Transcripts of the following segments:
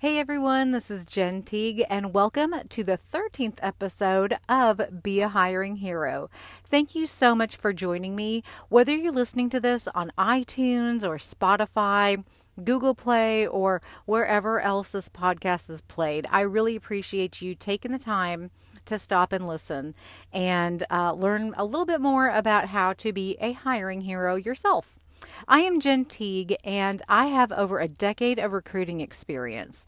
Hey everyone, this is Jen Teague, and welcome to the 13th episode of Be a Hiring Hero. Thank you so much for joining me. Whether you're listening to this on iTunes or Spotify, Google Play, or wherever else this podcast is played, I really appreciate you taking the time to stop and listen and uh, learn a little bit more about how to be a hiring hero yourself. I am Jen Teague, and I have over a decade of recruiting experience.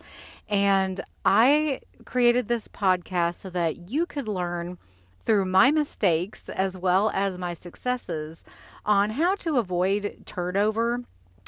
And I created this podcast so that you could learn through my mistakes as well as my successes on how to avoid turnover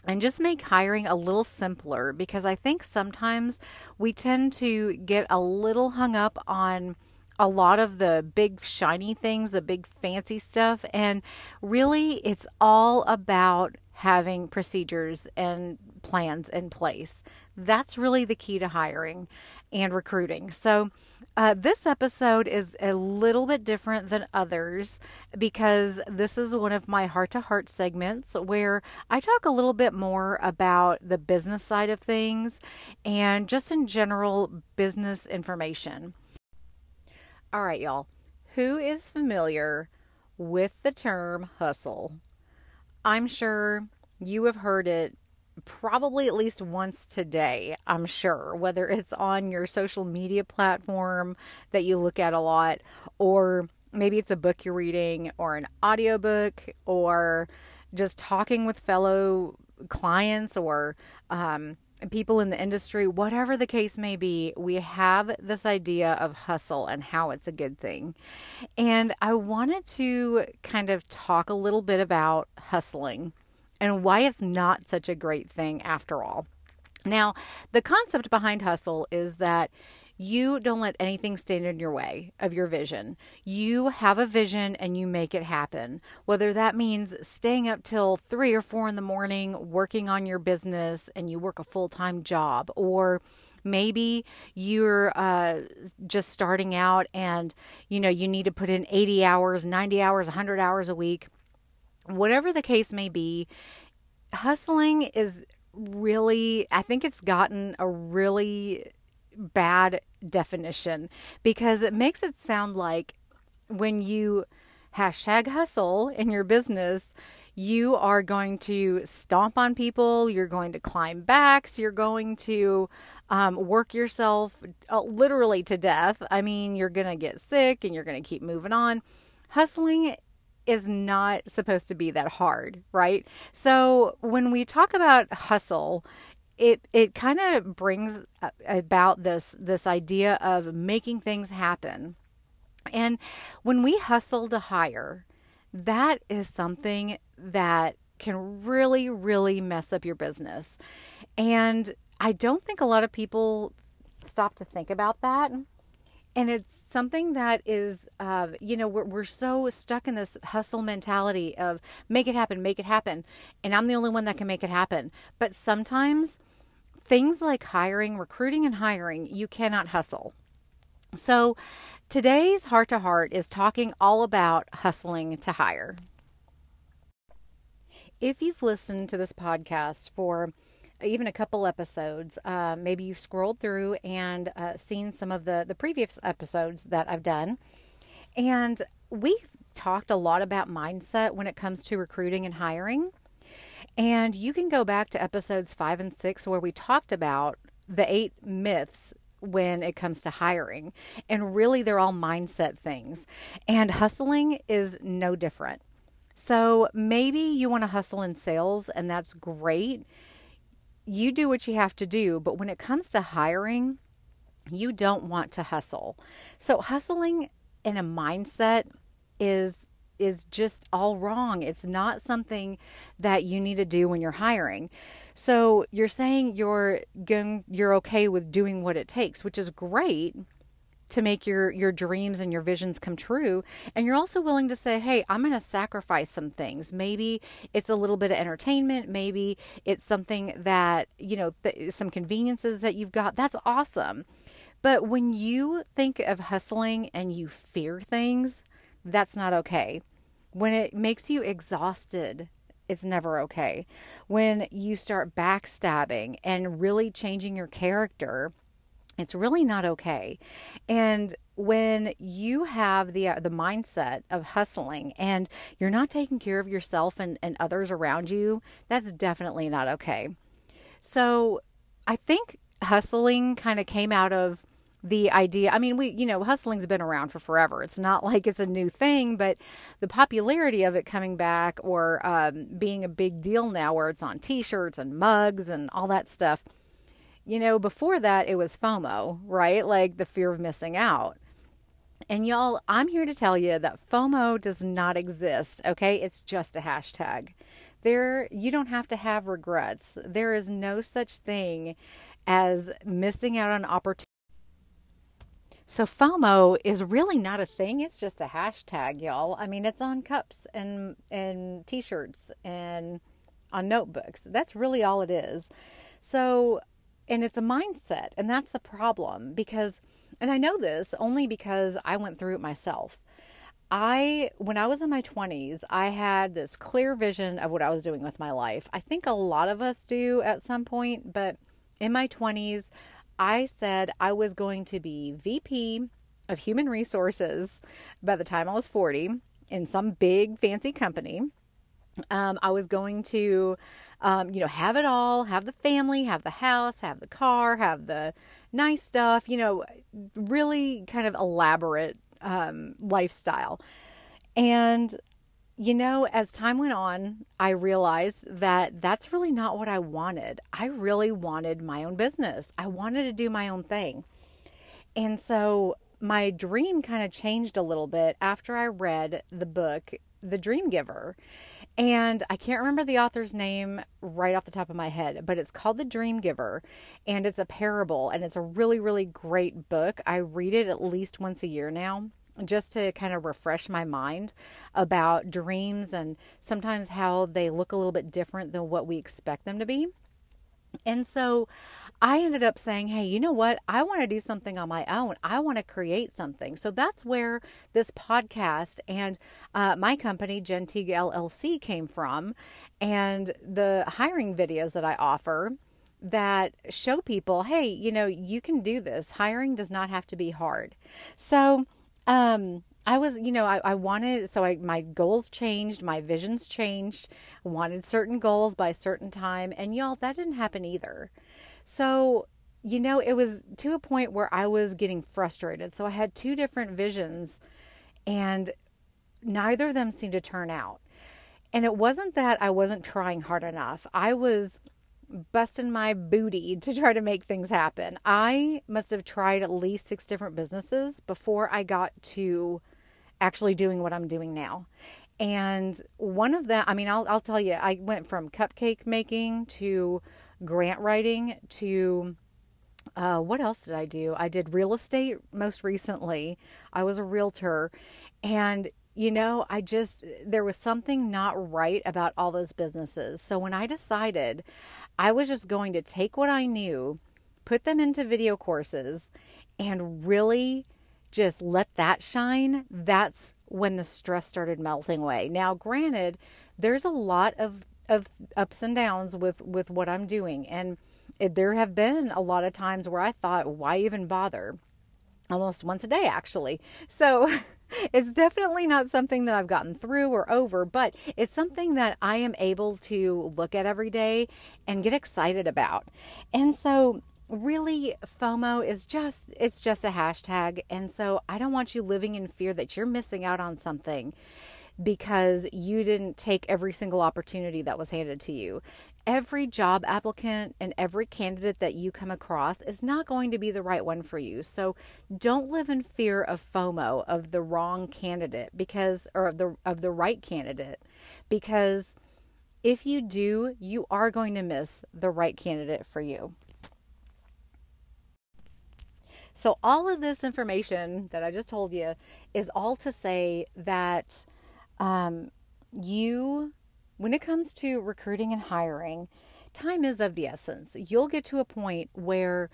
and just make hiring a little simpler because I think sometimes we tend to get a little hung up on a lot of the big shiny things, the big fancy stuff. And really, it's all about having procedures and plans in place. That's really the key to hiring and recruiting. So, uh, this episode is a little bit different than others because this is one of my heart to heart segments where I talk a little bit more about the business side of things and just in general business information. All right, y'all. Who is familiar with the term hustle? I'm sure you have heard it probably at least once today, I'm sure, whether it's on your social media platform that you look at a lot, or maybe it's a book you're reading, or an audiobook, or just talking with fellow clients or um, people in the industry, whatever the case may be, we have this idea of hustle and how it's a good thing. And I wanted to kind of talk a little bit about hustling and why it's not such a great thing after all. Now, the concept behind hustle is that you don't let anything stand in your way of your vision. You have a vision and you make it happen. Whether that means staying up till three or four in the morning working on your business and you work a full time job, or maybe you're uh, just starting out and you know you need to put in 80 hours, 90 hours, 100 hours a week. Whatever the case may be, hustling is really, I think it's gotten a really bad definition because it makes it sound like when you hashtag hustle in your business, you are going to stomp on people, you're going to climb backs, you're going to um, work yourself uh, literally to death. I mean, you're going to get sick and you're going to keep moving on. Hustling is not supposed to be that hard, right? So when we talk about hustle, it it kind of brings about this this idea of making things happen. And when we hustle to hire, that is something that can really really mess up your business. And I don't think a lot of people stop to think about that. And it's something that is, uh, you know, we're, we're so stuck in this hustle mentality of make it happen, make it happen. And I'm the only one that can make it happen. But sometimes things like hiring, recruiting, and hiring, you cannot hustle. So today's heart to heart is talking all about hustling to hire. If you've listened to this podcast for even a couple episodes, uh, maybe you've scrolled through and uh, seen some of the, the previous episodes that I've done. And we've talked a lot about mindset when it comes to recruiting and hiring. And you can go back to episodes five and six where we talked about the eight myths when it comes to hiring. And really, they're all mindset things. And hustling is no different. So maybe you want to hustle in sales, and that's great. You do what you have to do. But when it comes to hiring, you don't want to hustle. So, hustling in a mindset is is just all wrong. It's not something that you need to do when you're hiring. So you're saying you're going you're okay with doing what it takes, which is great to make your your dreams and your visions come true. And you're also willing to say hey i'm going to sacrifice some things. Maybe it's a little bit of entertainment. Maybe it's something that you know th- some conveniences that you've got. That's awesome. But when you think of hustling and you fear things that's not okay when it makes you exhausted, it's never okay. When you start backstabbing and really changing your character, it's really not okay. And when you have the uh, the mindset of hustling and you're not taking care of yourself and, and others around you, that's definitely not okay. So I think hustling kind of came out of the idea i mean we you know hustling's been around for forever. It's not like it's a new thing but the popularity of it coming back or um, being a big deal now where it's on t-shirts and mugs and all that stuff. You know before that it was fomo right? Like the fear of missing out. And y'all i'm here to tell you that fomo does not exist okay? It's just a hashtag. There you don't have to have regrets. There is no such thing as missing out on opportunity so FOMO is really not a thing. It's just a hashtag, y'all. I mean, it's on cups and and t-shirts and on notebooks. That's really all it is. So, and it's a mindset, and that's the problem because and I know this only because I went through it myself. I when I was in my 20s, I had this clear vision of what I was doing with my life. I think a lot of us do at some point, but in my 20s, I said I was going to be VP of Human Resources by the time I was 40 in some big fancy company. Um, I was going to, um, you know, have it all, have the family, have the house, have the car, have the nice stuff, you know, really kind of elaborate um, lifestyle. And you know, as time went on, I realized that that's really not what I wanted. I really wanted my own business. I wanted to do my own thing. And so my dream kind of changed a little bit after I read the book, The Dream Giver. And I can't remember the author's name right off the top of my head, but it's called The Dream Giver and it's a parable and it's a really, really great book. I read it at least once a year now just to kind of refresh my mind about dreams and sometimes how they look a little bit different than what we expect them to be. And so I ended up saying, hey, you know what? I want to do something on my own. I want to create something. So that's where this podcast and uh, my company, Gentig LLC, came from, and the hiring videos that I offer that show people, hey, you know, you can do this. Hiring does not have to be hard. So, um, I was, you know, I, I wanted, so I, my goals changed, my visions changed, wanted certain goals by a certain time. And y'all, that didn't happen either. So, you know, it was to a point where I was getting frustrated. So I had two different visions and neither of them seemed to turn out. And it wasn't that I wasn't trying hard enough. I was busting my booty to try to make things happen. I must have tried at least six different businesses before I got to actually doing what I'm doing now. And one of them, I mean, I'll, I'll tell you, I went from cupcake making to grant writing to uh, what else did I do? I did real estate most recently. I was a realtor. And you know, I just, there was something not right about all those businesses. So when I decided I was just going to take what I knew, put them into video courses, and really just let that shine, that's when the stress started melting away. Now, granted, there's a lot of, of ups and downs with, with what I'm doing. And it, there have been a lot of times where I thought, why even bother? Almost once a day, actually. So, it's definitely not something that I've gotten through or over, but it's something that I am able to look at every day and get excited about. And so really FOMO is just it's just a hashtag and so I don't want you living in fear that you're missing out on something because you didn't take every single opportunity that was handed to you every job applicant and every candidate that you come across is not going to be the right one for you. So don't live in fear of FOMO of the wrong candidate because or of the of the right candidate because if you do, you are going to miss the right candidate for you. So all of this information that I just told you is all to say that um, you when it comes to recruiting and hiring, time is of the essence. You'll get to a point where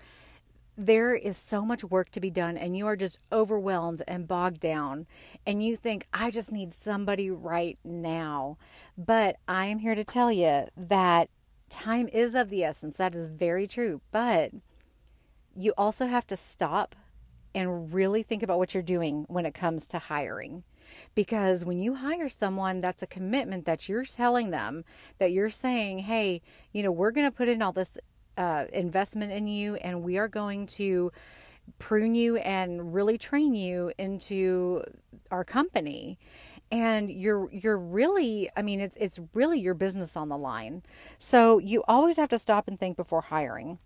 there is so much work to be done and you are just overwhelmed and bogged down and you think I just need somebody right now. But I am here to tell you that time is of the essence. That is very true. But you also have to stop and really think about what you're doing when it comes to hiring. Because when you hire someone, that's a commitment that you're telling them that you're saying, hey, you know, we're going to put in all this uh, investment in you and we are going to prune you and really train you into our company. And you're you're really i mean it's it's really your business on the line. So you always have to stop and think before hiring.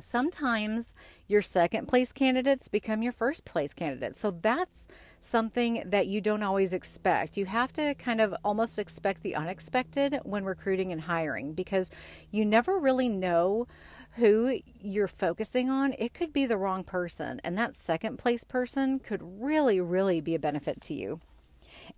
Sometimes your second place candidates become your first place candidates. So that's something that you don't always expect. You have to kind of almost expect the unexpected when recruiting and hiring because you never really know who you're focusing on. It could be the wrong person, and that second place person could really, really be a benefit to you.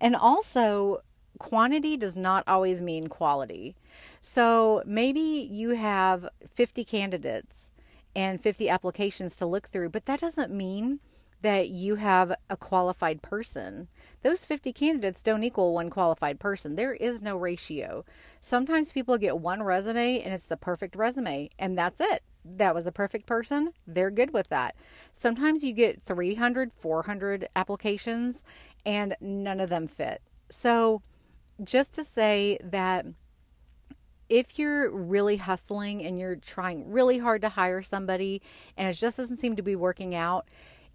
And also, quantity does not always mean quality. So maybe you have 50 candidates and 50 applications to look through, but that doesn't mean that you have a qualified person. Those 50 candidates don't equal one qualified person. There is no ratio. Sometimes people get one resume and it's the perfect resume, and that's it. That was a perfect person. They're good with that. Sometimes you get 300, 400 applications and none of them fit. So, just to say that if you're really hustling and you're trying really hard to hire somebody and it just doesn't seem to be working out,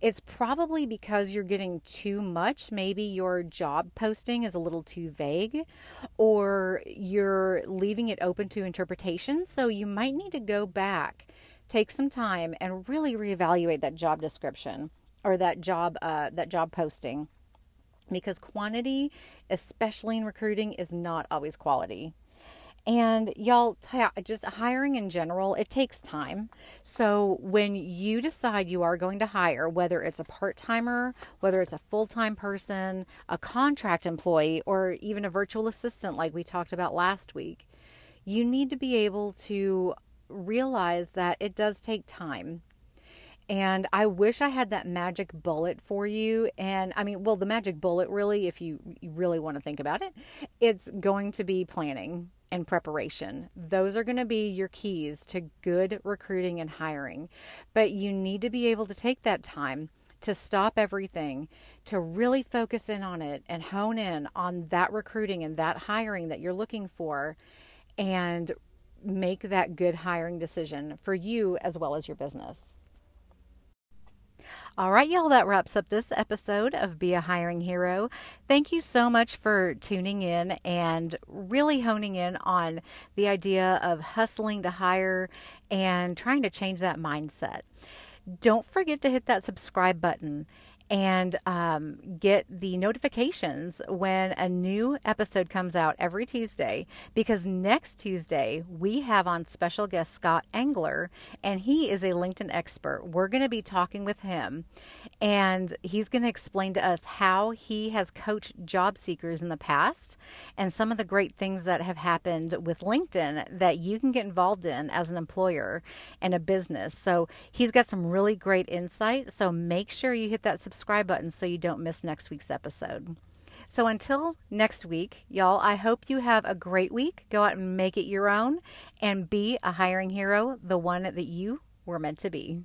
it's probably because you're getting too much. Maybe your job posting is a little too vague, or you're leaving it open to interpretation. So you might need to go back, take some time, and really reevaluate that job description or that job uh, that job posting, because quantity, especially in recruiting, is not always quality. And y'all, just hiring in general, it takes time. So when you decide you are going to hire, whether it's a part timer, whether it's a full time person, a contract employee, or even a virtual assistant, like we talked about last week, you need to be able to realize that it does take time. And I wish I had that magic bullet for you. And I mean, well, the magic bullet, really, if you really want to think about it, it's going to be planning and preparation. Those are going to be your keys to good recruiting and hiring. But you need to be able to take that time to stop everything, to really focus in on it and hone in on that recruiting and that hiring that you're looking for and make that good hiring decision for you as well as your business. All right, y'all, that wraps up this episode of Be a Hiring Hero. Thank you so much for tuning in and really honing in on the idea of hustling to hire and trying to change that mindset. Don't forget to hit that subscribe button and um, get the notifications when a new episode comes out every Tuesday. Because next Tuesday, we have on special guest Scott Engler, and he is a LinkedIn expert. We're going to be talking with him, and he's going to explain to us how he has coached job seekers in the past and some of the great things that have happened with LinkedIn that you can get involved in as an employer and a business. So he's got some really great insight. So make sure you hit that subscribe subscribe button so you don't miss next week's episode. So until next week, y'all, I hope you have a great week. Go out and make it your own and be a hiring hero, the one that you were meant to be.